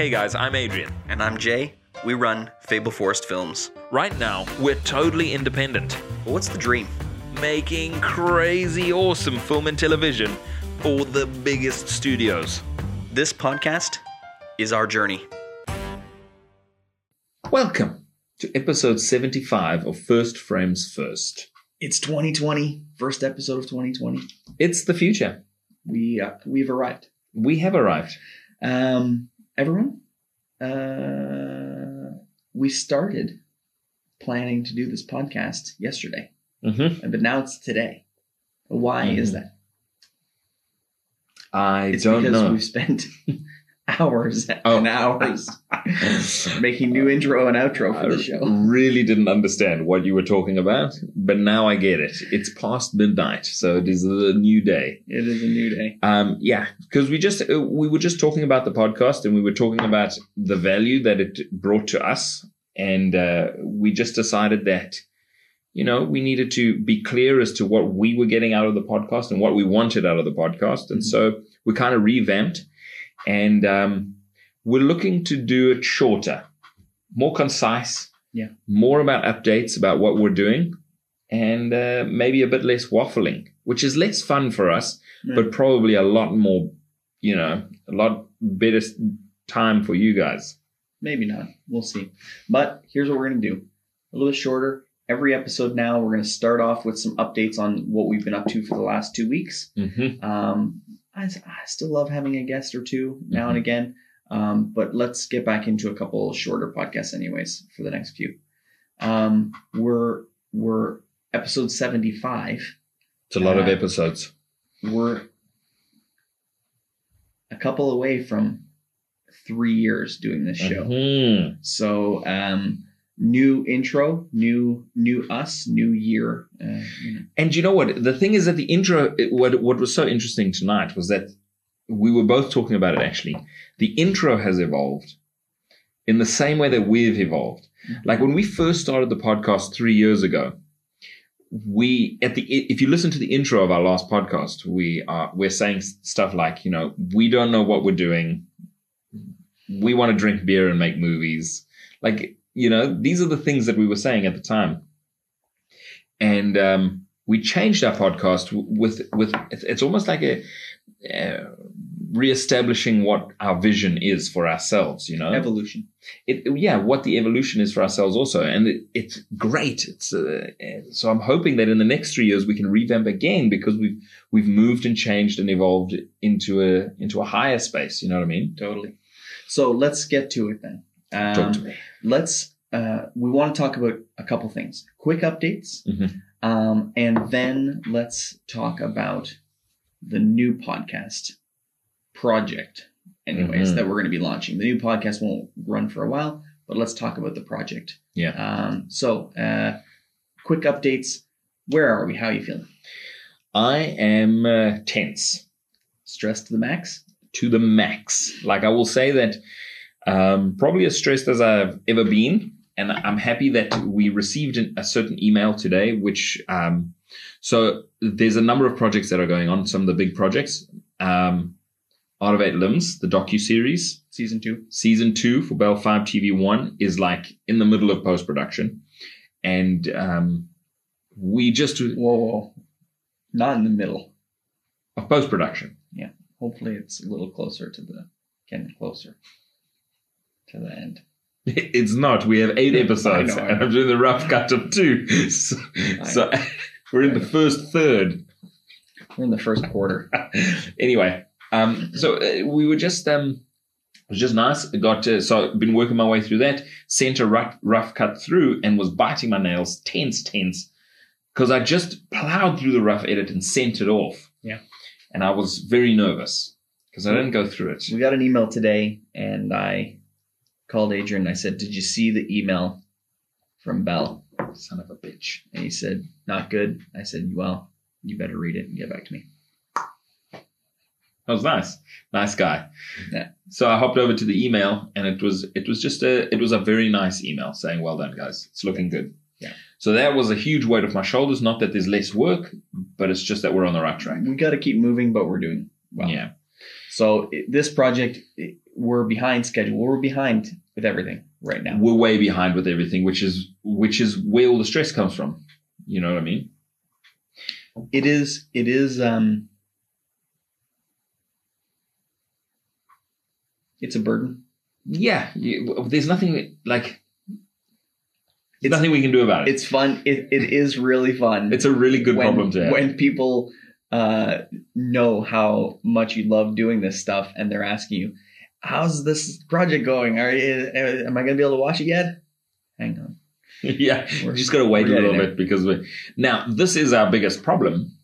Hey guys, I'm Adrian. And I'm Jay. We run Fable Forest Films. Right now, we're totally independent, But what's the dream? making crazy awesome film and television for the biggest studios. This podcast is our journey. Welcome to episode 75 of First Frames First. It's 2020, first episode of 2020. It's the future. We uh, we've arrived. We have arrived. Um, everyone, uh, we started planning to do this podcast yesterday, Mm-hmm. but now it's today. Why is Mhm. that? I It's don't because know. we've spent hours Oh. and hours making new intro and outro for the show. really didn't understand what you were talking about, but now I get it. It's past midnight, so it is a new day. It is a new day. Um, yeah, because we just uh, we were just talking about the podcast, and we were talking about the value that it brought to us, and uh, we just decided that you know we needed to be clear as to what we were getting out of the podcast and what we wanted out of the podcast, and so we kind of revamped, and um, we're looking to do it shorter, more concise, Yeah. more about updates about what we're doing, and uh, maybe a bit less waffling, which is less fun for us but probably a lot more, you know, a lot better time for you guys. Maybe not. We'll see. But here's what we're going to do a little bit shorter. Every episode now, we're going to start off with some updates on what we've been up to for the last two weeks. Mm-hmm. Um, I, I still love having a guest or two now and Mhm. again. Um, but let's get back into a couple shorter podcasts, anyways, for the next few. Um, we're we're episode seventy five. It's a lot of Uh, episodes. We're a couple away from three years doing this show. Mhm. So um, new intro, new new us, new year. Uh, you know. And you know what? The thing is that the intro, it- what what was so interesting tonight was that we were both talking about it. Actually, the intro has evolved in the same way that we've evolved. Like when we first started the podcast three years ago, we at the if you listen to the intro of our last podcast, we are we're saying stuff like you know we don't know what we're doing, we want to drink beer and make movies, like you know these are the things that we were saying at the time, and um, we changed our podcast with with it's, almost like a. Uh, reestablishing what our vision is for ourselves you know Evolution. it yeah what the evolution is for ourselves also and it, it's great it's uh, uh, so i'm hoping that in the next three years we can revamp again because we've we've moved and changed and evolved into a into a higher space you know what i mean Totally. So let's get to it then. Um, talk to me. let's uh, we want to talk about a couple things. Quick updates Mhm. um, and then let's talk about the new podcast project anyways Mhm. that we're going to be launching. The new podcast won't run for a while but let's talk about the project. Yeah. um, so uh, quick updates. Where are we? How are you feeling? I am uh, tense. Stressed to the max? To the max. Like i will say that um, probably as stressed as i've ever been. And i'm happy that we received a certain email today which um, so there's a number of projects that are going on some of the big projects. Um, Art of Eight Limbs, the docu series, season two. Season two for Bell Fibe TV One is like in the middle of post production, and um, we just whoa, whoa not in the middle. Of post production. Yeah, hopefully it's a little closer to the getting closer to the end It's not. We have eight episodes, know, and. I'm doing the rough cut of two. So, so we're in the first third. we're in the first quarter anyway, um, so uh, we were just um, it was just nice. Got to, so I've been working my way through that. Sent a rough, rough cut through and was biting my nails, tense, tense, because I just plowed through the rough edit and sent it off. Yeah. and I was very nervous because I didn't go through it. We got an email today, and I called Adrian. And I said, "Did you see the email from Bell?" Son of a bitch. And he said, "Not good." I said, "Well, you better read it and get back to me." That was nice. Nice guy. Yeah. So I hopped over to the email and it was it was just a it was a very nice email saying, Well done, guys. It's looking good. Yeah. So that was a huge weight off my shoulders. Not that there's less work, but it's just that we're on the right track. We got to keep moving, but we're doing well. Yeah. So it- this project, it- we're behind schedule. We're behind with everything right now. we're way behind with everything, which is which is where all the stress comes from. You know what I mean? It is. It is. Um, it's a burden. Yeah, you, there's nothing like It's- nothing we can do about it. It's fun. It, it is really fun. It's a really good when, problem to have. when people uh, know how much you love doing this stuff and they're asking you, "How's this project going? Are you, am I going to be able to watch it yet?" Hang on. yeah, We're- just got to wait a little bit because we now this is our biggest problem.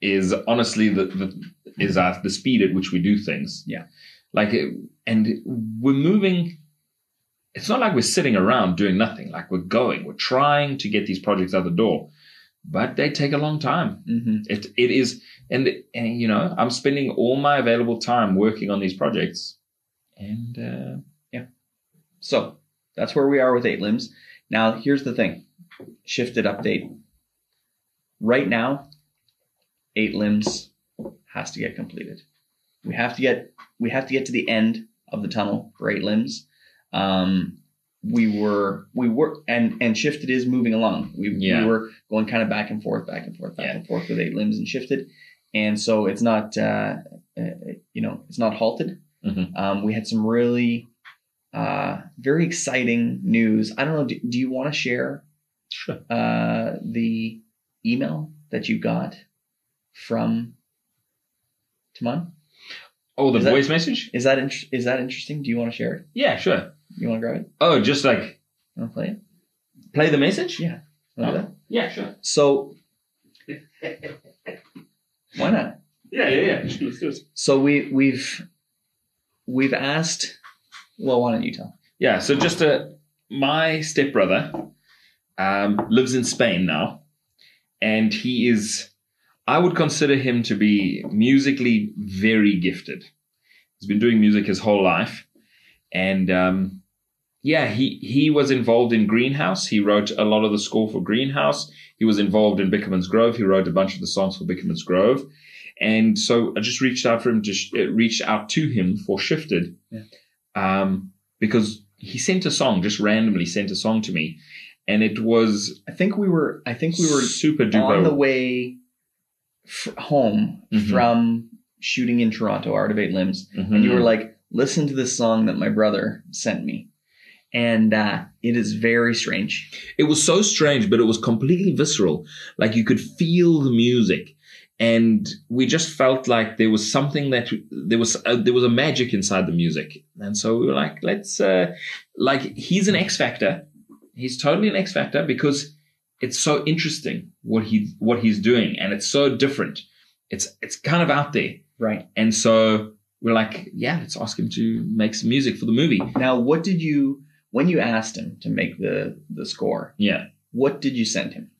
Is honestly the, the is our, the speed at which we do things. Yeah. like it, and we're moving. It's not like we're sitting around doing nothing. Like we're going, we're trying to get these projects out the door, but they take a long time. hmm It it is, and, and you know, I'm spending all my available time working on these projects, and uh, yeah, So that's where we are with eight limbs. Now, here's the thing shifted update. Right now, eight limbs has to get completed. We have to get we have to get to the end of the tunnel for eight limbs. Um, we were we were and and shifted is moving along. We, Yeah. we were going kind of back and forth, back and forth, back Yeah. and forth with eight limbs and shifted, and so it's not uh, uh, you know it's not halted. Mhm. Um, we had some really uh, very exciting news. I don't know. Do, do you want to share sure. uh, the email that you got from Timon? Oh, the Is that- voice message? Is that is that interesting? Do you want to share it? Yeah, sure. You want to grab it? Oh, just like You want to play it? play the message? Yeah. That? Yeah, sure. So why not? Yeah, yeah, yeah. Let's do it. So we we've we've asked. Well, why don't you tell? Yeah, so just uh, my stepbrother um, lives in Spain now, and he is, I would consider him to be musically very gifted. He's been doing music his whole life, and um, yeah, he he was involved in Greenhouse. He wrote a lot of the score for Greenhouse. He was involved in Bickerman's Grove. He wrote a bunch of the songs for Bickerman's Grove, and so I just reached out for him to sh- uh, reach out to him for Shifted, Yeah. um, because he sent a song just randomly sent a song to me, and it was I think we were. I think we were super duper. on the way f- home Mhm. from shooting in Toronto, Art of Eight Limbs, Mhm. and you were like, "Listen to this song that my brother sent me," and uh, it is very strange. It was so strange, but it was completely visceral. Like you could feel the music, and we just felt like there was something that there was uh, there was a magic inside the music, and so we were like, let's uh, like he's an X factor. He's totally an X factor because it's so interesting what he what he's doing, and it's so different. It's it's kind of out there, Right and so we're like, yeah, let's ask him to make some music for the movie. now, what did you when you asked him to make the the score? Yeah. What did you send him?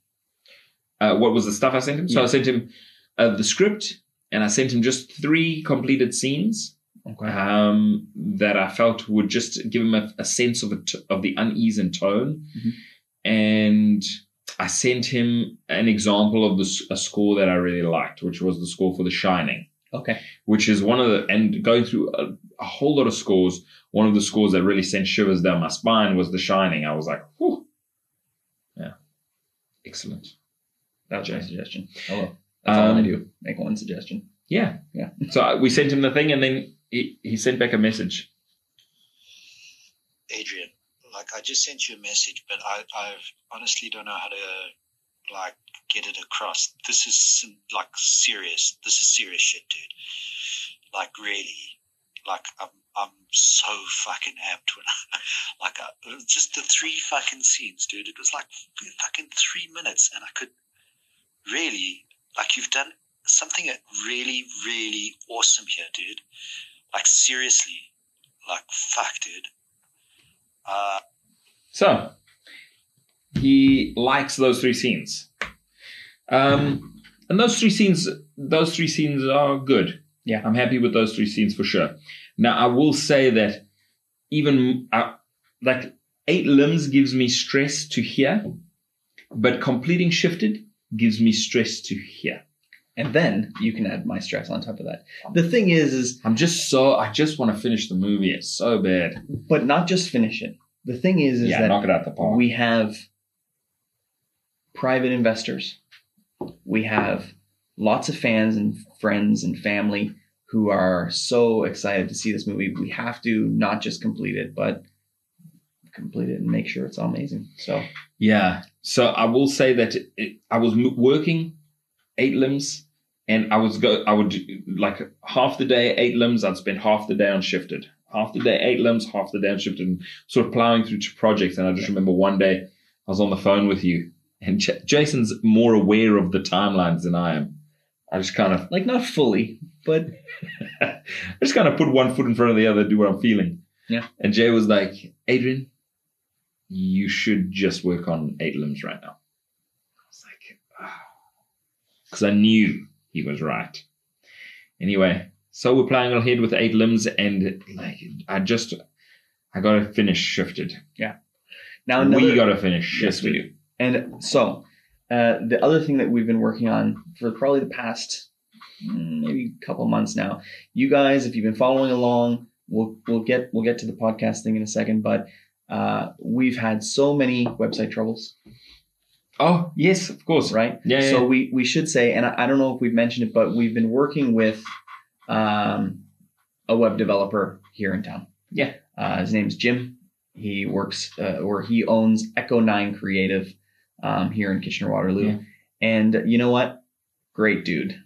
uh, what was the stuff I sent him? So Yeah. I sent him uh, the script, and I sent him just three completed scenes Okay. um, that I felt would just give him a, a sense of a t- of the unease and tone, Mhm. and I sent him an example of the s- a score that I really liked, which was the score for The Shining, Okay. which is one of the and going through a, a whole lot of scores. One of the scores that really sent shivers down my spine was The Shining. I was like, whew. yeah, excellent. That's my suggestion. Hello. That's all I Um, do. Make one suggestion. Yeah. Yeah. So I- we sent him the thing and then he, he sent back a message. Adrian, like I just sent you a message, but I, I honestly don't know how to like get it across. This is some- like serious. This is serious shit, dude. Like really, like I'm I'm so fucking amped when I, like I, just the three fucking scenes, dude. It was like fucking three minutes, and I could really like you've done something really really awesome here, dude. Like seriously, like fuck, dude. Uh, So he likes those three scenes. Um, and those three scenes, those three scenes are good. Yeah. I'm happy with those three scenes for sure. Now I will say that even uh, like eight limbs gives me stress to hear, but completing shifted gives me stress to hear. and then you can add my stress on top of that. The thing is, is I'm just so I just want to finish the movie. It's so bad. but not just finish it. The thing is, is yeah, that knock it out the park. we have private investors. We have lots of fans and friends and family who are so excited to see this movie. We have to not just complete it, but complete it and make sure it's amazing. So Yeah. So I will say that it, I was working eight limbs, and I was go. I would like half the day eight limbs. I'd spend half the day on shifted. Half the day eight limbs, half the day on shifted, and sort of plowing through to projects. And I just remember one day I was on the phone with you, and J- Jason's more aware of the timelines than I am. I just kind of, like not fully, but I just kind of put one foot in front of the other, do what I'm feeling. Yeah. And Jay was like, Adrian, you should just work on eight limbs right now. I was like, because I knew he was right. Anyway, so we're playing ahead with eight limbs, and like I just, I got to finish shifted. Yeah. Now another, we got to finish Yes, we shifted. And so, uh, the other thing that we've been working on for probably the past mm, maybe a couple months now, you guys, if you've been following along, we'll we'll get we'll get to the podcast thing in a second, but uh, we've had so many website troubles, Oh yes, of course. right? Yeah, yeah. So we we should say, and I, I don't know if we've mentioned it, but we've been working with um, a web developer here in town. Yeah. Uh, his name's Jim. He works uh, or he owns Echo Nine Creative um, here in Kitchener Waterloo. Yeah. And you know what? Great dude.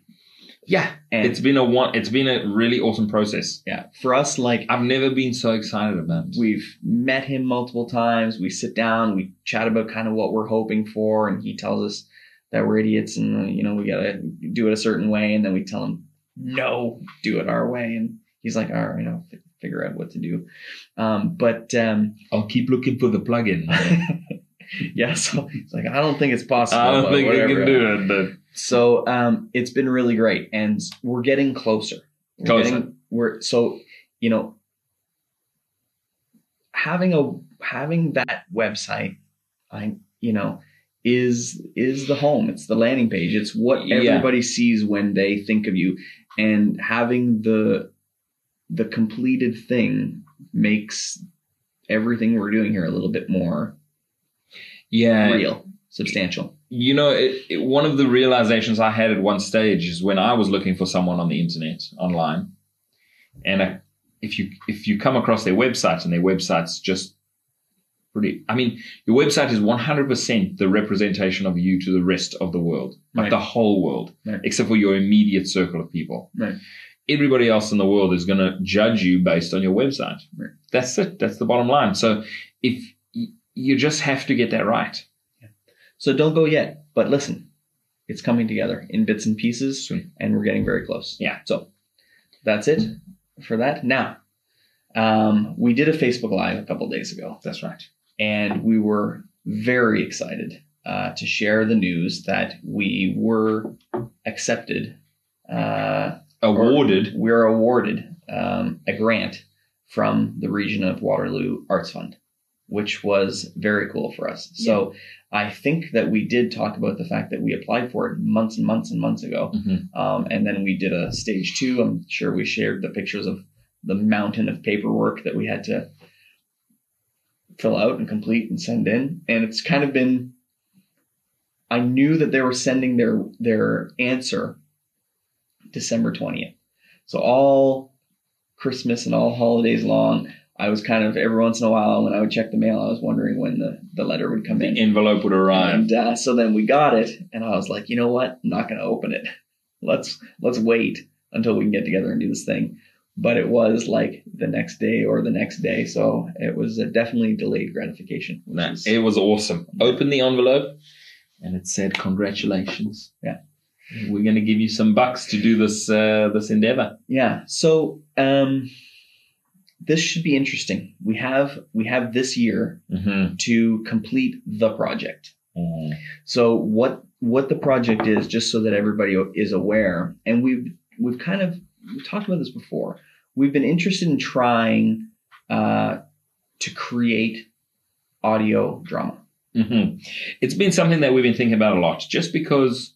yeah. And It's been a one. It's been a really awesome process. yeah, for us, like I've never been so excited about it. we've met him multiple times. We sit down, we chat about kind of what we're hoping for, and he tells us that we're idiots and you know we gotta do it a certain way, and then we tell him no, do it our way, and he's like, all right, I'll fi- figure out what to do. Um, but um, I'll keep looking for the plugin. yeah, so it's like I don't think it's possible. I don't think I whatever. can do it, but So um, it's been really great, and we're getting closer. We're Closer. getting- we're so you know having a having that website, I you know is is the home. It's the landing page. It's what Yeah. everybody sees when they think of you, and having the the completed thing makes everything we're doing here a little bit more yeah, real, substantial. You know, it, it, one of the realizations I had at one stage is when I was looking for someone on the internet online, and I, if you if you come across their website and their website's just pretty, I mean, your website is one hundred percent the representation of you to the rest of the world, like Right. the whole world, Right. except for your immediate circle of people. Right. Everybody else in the world is going to judge you based on your website. That's it. That's the bottom line. So if you just have to get that right. So don't go yet, but listen, it's coming together in bits and pieces, Soon. and we're getting very close. Yeah. So that's it for that. Now, um, we did a Facebook Live a couple days ago, That's right. and we were very excited uh, to share the news that we were accepted. Uh, Awarded. we're awarded um, a grant from the region of Waterloo Arts Fund, which was very cool for us. So I think that we did talk about the fact that we applied for it months and months and months ago. Mhm. Um, and then we did a stage two. I'm sure we shared the pictures of the mountain of paperwork that we had to fill out and complete and send in. And it's kind of been, I knew that they were sending their, their answer December 20th. So all Christmas and all holidays long, I was kind of every once in a while when I would check the mail, I was wondering when the, the letter would come in. The envelope would arrive. And uh, so then we got it, and I was like, you know what? I'm not going to open it. Let's let's wait until we can get together and do this thing. But it was like the next day or the next day, so it was a definitely delayed gratification. Nah, is- it was awesome. Open the envelope, and it said, "Congratulations." Yeah. We're going to give you some bucks to do this uh, this endeavor. yeah. So um, this should be interesting. We have we have this year Mm-hmm. to complete the project. So what what the project is, just so that everybody is aware, and we've we've kind of we talked about this before. We've been interested in trying uh, to create audio drama. hmm It's been something that we've been thinking about a lot, just because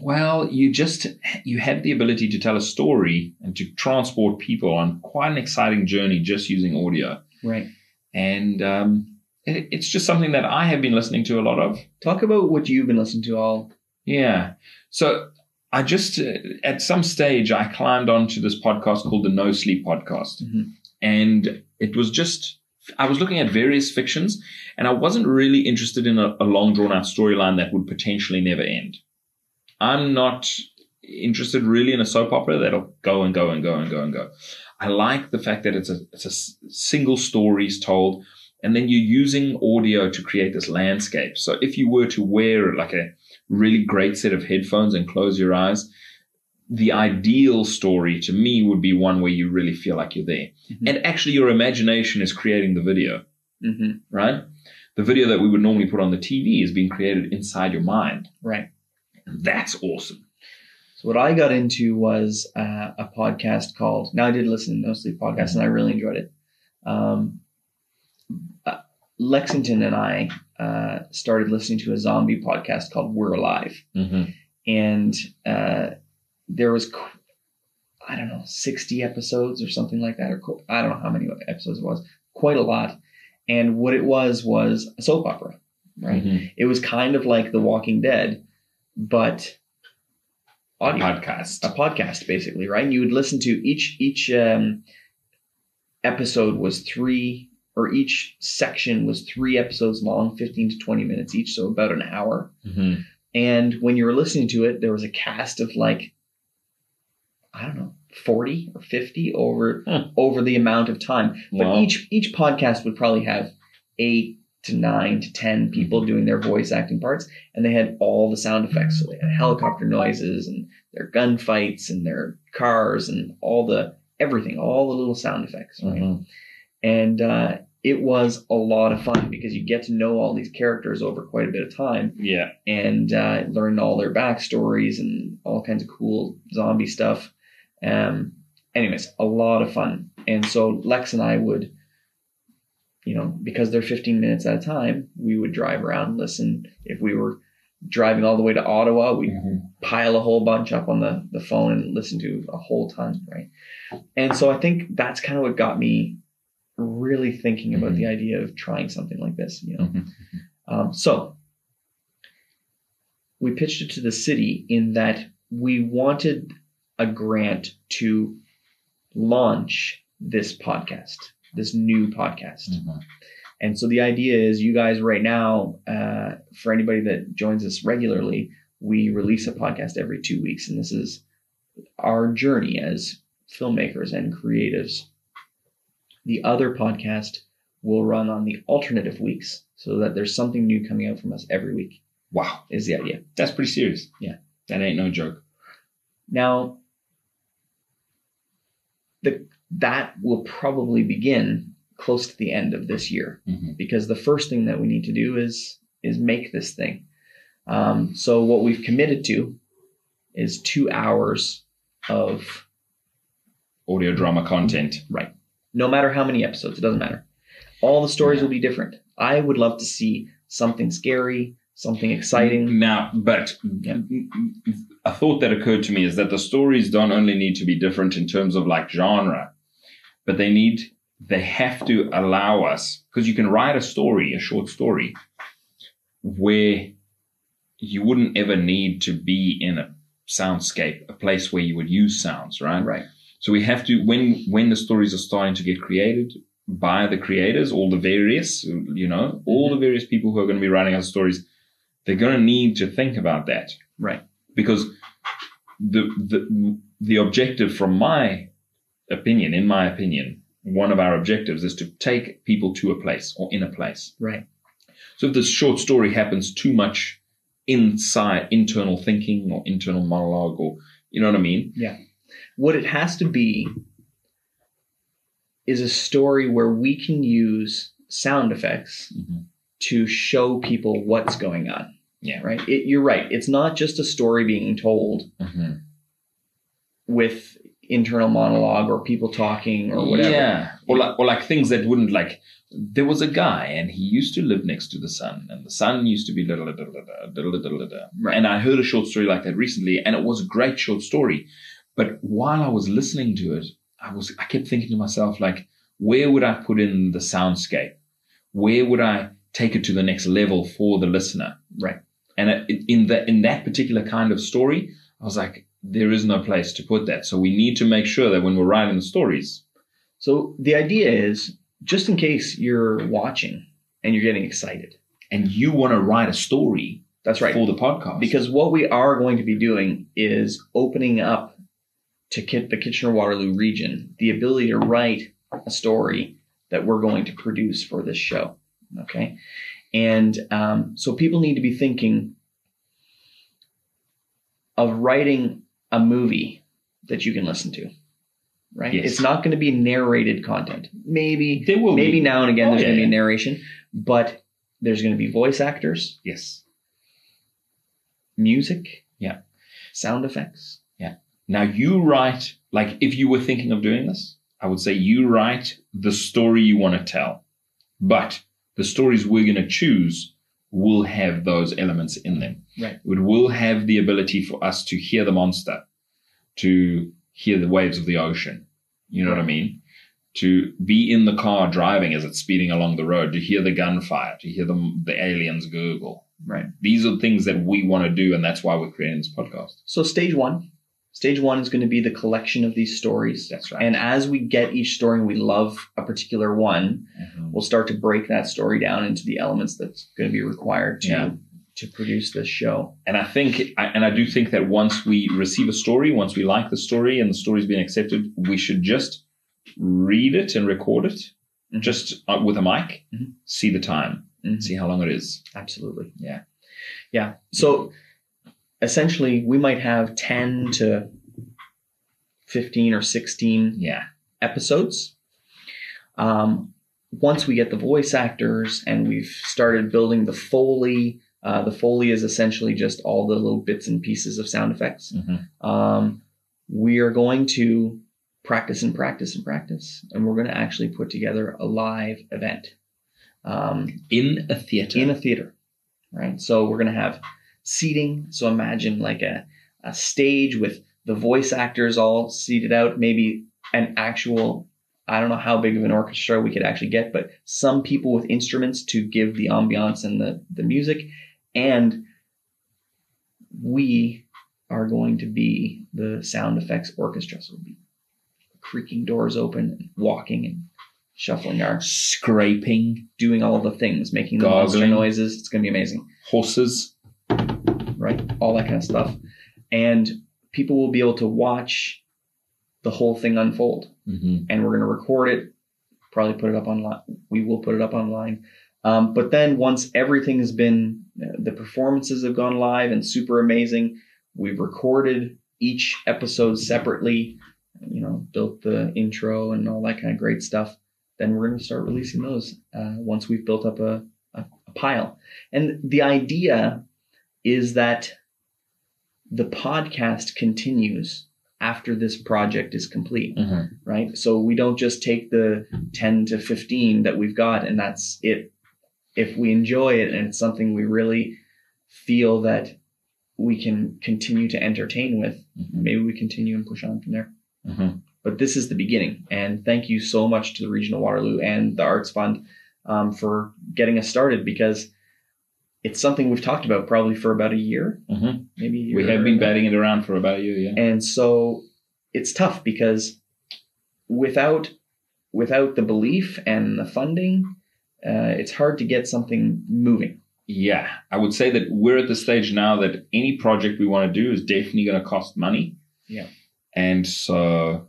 Well, you just you have the ability to tell a story and to transport people on quite an exciting journey just using audio, Right. and um, it, it's just something that I have been listening to a lot of. Talk about what you've been listening to all. Yeah. So I just, uh, at some stage, I climbed onto this podcast called the No Sleep Podcast. Mhm. And it was just, I was looking at various fictions and I wasn't really interested in a, a long drawn out storyline that would potentially never end. I'm not interested really in a soap opera that'll go and go and go and go and go. I like the fact that it's a, it's a single stories told and then you're using audio to create this landscape. So if you were to wear like a really great set of headphones and close your eyes, the ideal story to me would be one where you really feel like you're there. Mhm. And actually your imagination is creating the video, Mm-hmm. right? The video that we would normally put on the TV is being created inside your mind. Right. And that's awesome. So what I got into was uh, a podcast called. Now I did listen to No Sleep podcast, and I really enjoyed it. Um, uh, Lexington and I uh, started listening to a zombie podcast called We're Alive, Mm-hmm. and uh, there was qu- I don't know sixty episodes or something like that, or I don't know how many episodes it was, quite a lot. And what it was was a soap opera, right? Mm-hmm. It was kind of like The Walking Dead, but audio Podcast. a podcast basically right and you would listen to each each um, episode was three or each section was three episodes long 15 to 20 minutes each so about an hour Mm-hmm. and when you were listening to it there was a cast of like i don't know 40 or 50 over over the amount of time but Wow. each each podcast would probably have eight to nine to ten people doing their voice acting parts and they had all the sound effects so they had helicopter noises and their gunfights and their cars and all the everything all the little sound effects right Mhm. and uh, it was a lot of fun because you get to know all these characters over quite a bit of time Yeah. and uh, learn all their backstories and all kinds of cool zombie stuff. Um, anyways, a lot of fun. And so Lex and I would, you know, because they're 15 minutes at a time, we would drive around and listen. If we were driving all the way to Ottawa, we'd Mhm. pile a whole bunch up on the, the phone and listen to a whole ton, right? And so I think that's kind of what got me really thinking about Mhm. the idea of trying something like this, you know. Mhm. Um, so we pitched it to the city in that we wanted a grant to launch this podcast, this new podcast. Mhm. And so the idea is, you guys, right now, uh, for anybody that joins us regularly, we release a podcast every two weeks, and this is our journey as filmmakers and creatives. The other podcast will run on the alternative weeks, so that there's something new coming out from us every week. Wow. Is the idea. That's pretty serious. Yeah. That ain't no joke. Now, the that will probably begin close to the end of this year. Mhm. because the first thing that we need to do is is make this thing. Um, so what we've committed to is two hours of Audio drama content. Right. No matter how many episodes, it doesn't matter. All the stories will be different. I would love to see something scary, something exciting. Now, but Yeah. a thought that occurred to me is that the stories don't only need to be different in terms of like genre, but they need, they have to allow us, because you can write a story, a short story, where you wouldn't ever need to be in a soundscape, a place where you would use sounds, right? Right. So we have to when when the stories are starting to get created by the creators, all the various, you know, all the mm-hmm. various people who are going to be writing our stories, they're going to need to think about that Right. because the the the objective, from my opinion, in my opinion, one of our objectives is to take people to a place or in a place. Right. So if this short story happens too much inside internal thinking or internal monologue or you know what I mean? Yeah. What it has to be is a story where we can use sound effects Mhm. to show people what's going on. Yeah. Right. It, you're right. It's not just a story being told Mhm. with internal monologue or people talking or whatever. Yeah, or like or like things that wouldn't like. There was a guy, and he used to live next to the sun, and the sun used to be da da da da da da da da da da. Right. And I heard a short story like that recently, and it was a great short story. But while I was listening to it, I was I kept thinking to myself like, where would I put in the soundscape? Where would I take it to the next level for the listener? Right. And it, in that in that particular kind of story, I was like, there is no place to put that. So we need to make sure that when we're writing the stories, So the idea is just in case you're watching and you're getting excited. and you want to write a story That's right. for the podcast, Because what we are going to be doing is opening up to Kit- the Kitchener Waterloo region the ability to write a story that we're going to produce for this show. Okay. And um, so people need to be thinking of writing a movie that you can listen to. Right? Yes. It's not going to be narrated content. Maybe there will maybe be. now and again Oh, there's yeah, going to be a narration, but there's going to be voice actors, Yes. music, Yeah. sound effects. Yeah. Now you write like if you were thinking of doing this, I would say you write the story you want to tell, but the stories we're going to choose will have those elements in them. Right. It will have the ability for us to hear the monster, to hear the waves of the ocean. You know what I mean? To be in the car driving as it's speeding along the road, to hear the gunfire, to hear the, the aliens gurgle. Right. These are things that we want to do, and that's why we're creating this podcast. So stage one, stage one is going to be the collection of these stories. That's right. And as we get each story and we love a particular one, Mhm. we'll start to break that story down into the elements that's going to be required to Yeah. to produce this show. And I think, and I do think that once we receive a story, once we like the story and the story's been accepted, we should just read it and record it, Mhm. just uh, with a mic, Mhm. see the time, Mhm. see how long it is. Absolutely. Yeah. Yeah. So essentially, we might have 10 to 15 or 16 Yeah. episodes. Um, once we get the voice actors and we've started building the Foley, uh, the Foley is essentially just all the little bits and pieces of sound effects. Mhm. Um, we are going to practice and practice and practice, and we're going to actually put together a live event. Um, In a theater. in a theater, right? So we're going to have seating. So imagine like a, a stage with the voice actors all seated out, maybe an actual, I don't know how big of an orchestra we could actually get, but some people with instruments to give the ambiance and the, the music. And we are going to be the sound effects orchestra. So we'll be creaking doors open and walking and shuffling our Scraping doing all the things, making the monster noises. It's going to be amazing, horses. Right? All that kind of stuff. And people will be able to watch the whole thing unfold. Mhm. And we're going to record it, probably put it up online. We will put it up online. Um, but then once everything has been, uh, the performances have gone live and super amazing, we've recorded each episode separately, you know, built the intro and all that kind of great stuff. Then we're going to start releasing those uh, once we've built up a, a, a pile. And the idea is that the podcast continues after this project is complete Mhm. right? So we don't just take the 10 to 15 that we've got and that's it. If we enjoy it and it's something we really feel that we can continue to entertain with, Mhm. maybe we continue and push on from there. Mhm. But this is the beginning. And thank you so much to the Regional Waterloo and the Arts Fund um, for getting us started because it's something we've talked about probably for about a year, Mhm. maybe year. We have been batting it around for about a year, yeah. and so it's tough because without without the belief and the funding uh, it's hard to get something moving Yeah, I would say that we're at the stage now that any project we want to do is definitely going to cost money. Yeah. And so,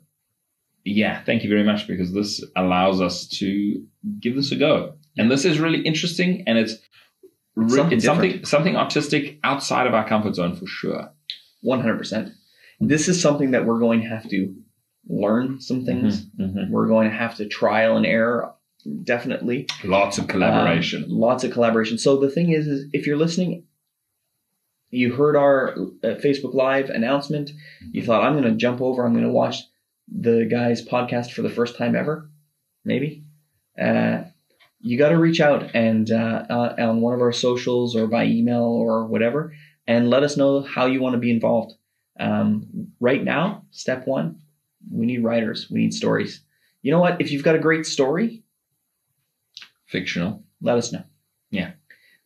yeah, thank you very much because this allows us to give this a go. And this is really interesting and it's, re- Something something something artistic outside of our comfort zone for sure. 100% this is something that we're going to have to learn some things Mhm, we're going to have to trial and error definitely. Lots of collaboration. Um, lots of collaboration. So the thing is, is if you're listening, you heard our uh, Facebook Live announcement. You thought, I'm going to jump over. I'm going to watch. the guy's podcast for the first time ever, maybe, uh, you got to reach out and uh, uh, on one of our socials or by email or whatever, and let us know how you want to be involved. Um, right now, step one, we need writers, we need stories. You know what? If you've got a great story, Fictional. let us know. Yeah.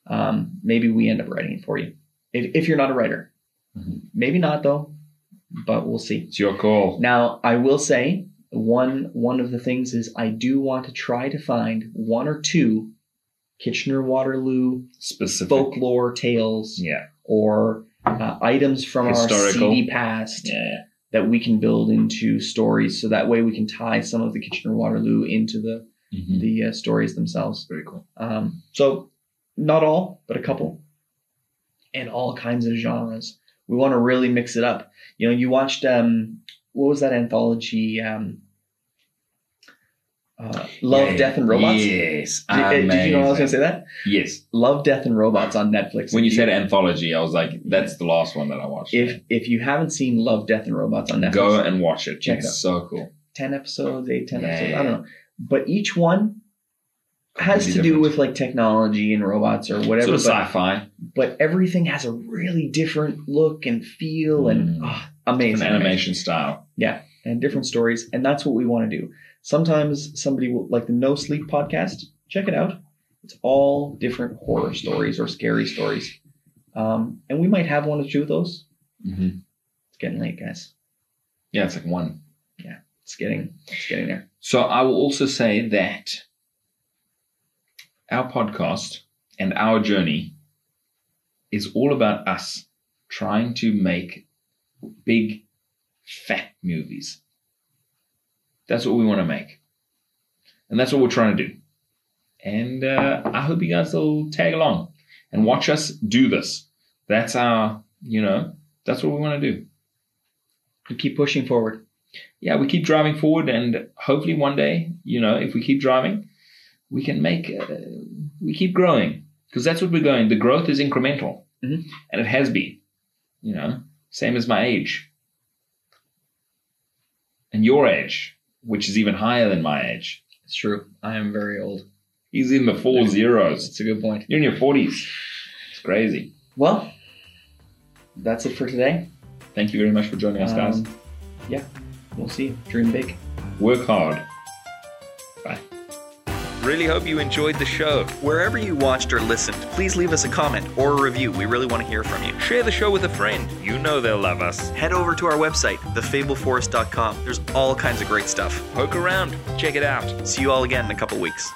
Um, maybe we end up writing it for you. If, if you're not a writer, Mhm. maybe not though, but we'll see. It's your call. Now, I will say one one of the things is I do want to try to find one or two Kitchener Waterloo Specific. folklore tales Yeah. or uh, items from Historical. our CD past Yeah. that we can build into stories, so that way we can tie some of the Kitchener Waterloo into the Mhm. the uh, stories themselves. Very cool. Um, so not all, but a couple, and all kinds of genres. We want to really mix it up. You know, you watched um, what was that anthology? Um, uh, Love, Yeah. Death, and Robots. Yes. Did, uh, did you know I was going to say that? Yes. Love, Death, and Robots on Netflix. When you said anthology, I was like, that's the last one that I watched. if if you haven't seen Love, Death, and Robots on Netflix, Go and watch it. Check it out. so cool. ten episodes, eight, ten Yeah. episodes. I don't know, but each one has to do with like technology and robots or whatever. Sort of sci-fi. but everything has a really different look and feel and Mm. ah, An amazing animation style. and different stories and that's what we want to do sometimes somebody will like the no sleep podcast check it out it's all different horror stories or scary stories um, and we might have one or two of those Mm-hmm. it's getting late guys Yeah, it's like one. Yeah, it's getting it's getting there So I will also say that our podcast and our journey is all about us trying to make big, fat movies. That's what we want to make. And that's what we're trying to do. And uh, I hope you guys will tag along and watch us do this. That's our, you know, that's what we want to do. we keep pushing forward yeah, we keep driving forward, and hopefully one day, you know, if we keep driving, we can make, uh, we keep growing because that's what we're going. The growth is incremental, Mhm. and it has been, you know, same as my age and your age, which is even higher than my age. it's true i am very old He's in the four zeros. It's a good point You're in your forties. It's crazy. well that's it for today Thank you very much for joining us, guys. Um, yeah we'll see you dream big Work hard. Really hope you enjoyed the show. Wherever you watched or listened, please leave us a comment or a review. We really want to hear from you. Share the show with a friend. You know they'll love us. Head over to our website, thefableforest.com. There's all kinds of great stuff. Poke around. Check it out. See you all again in a couple weeks.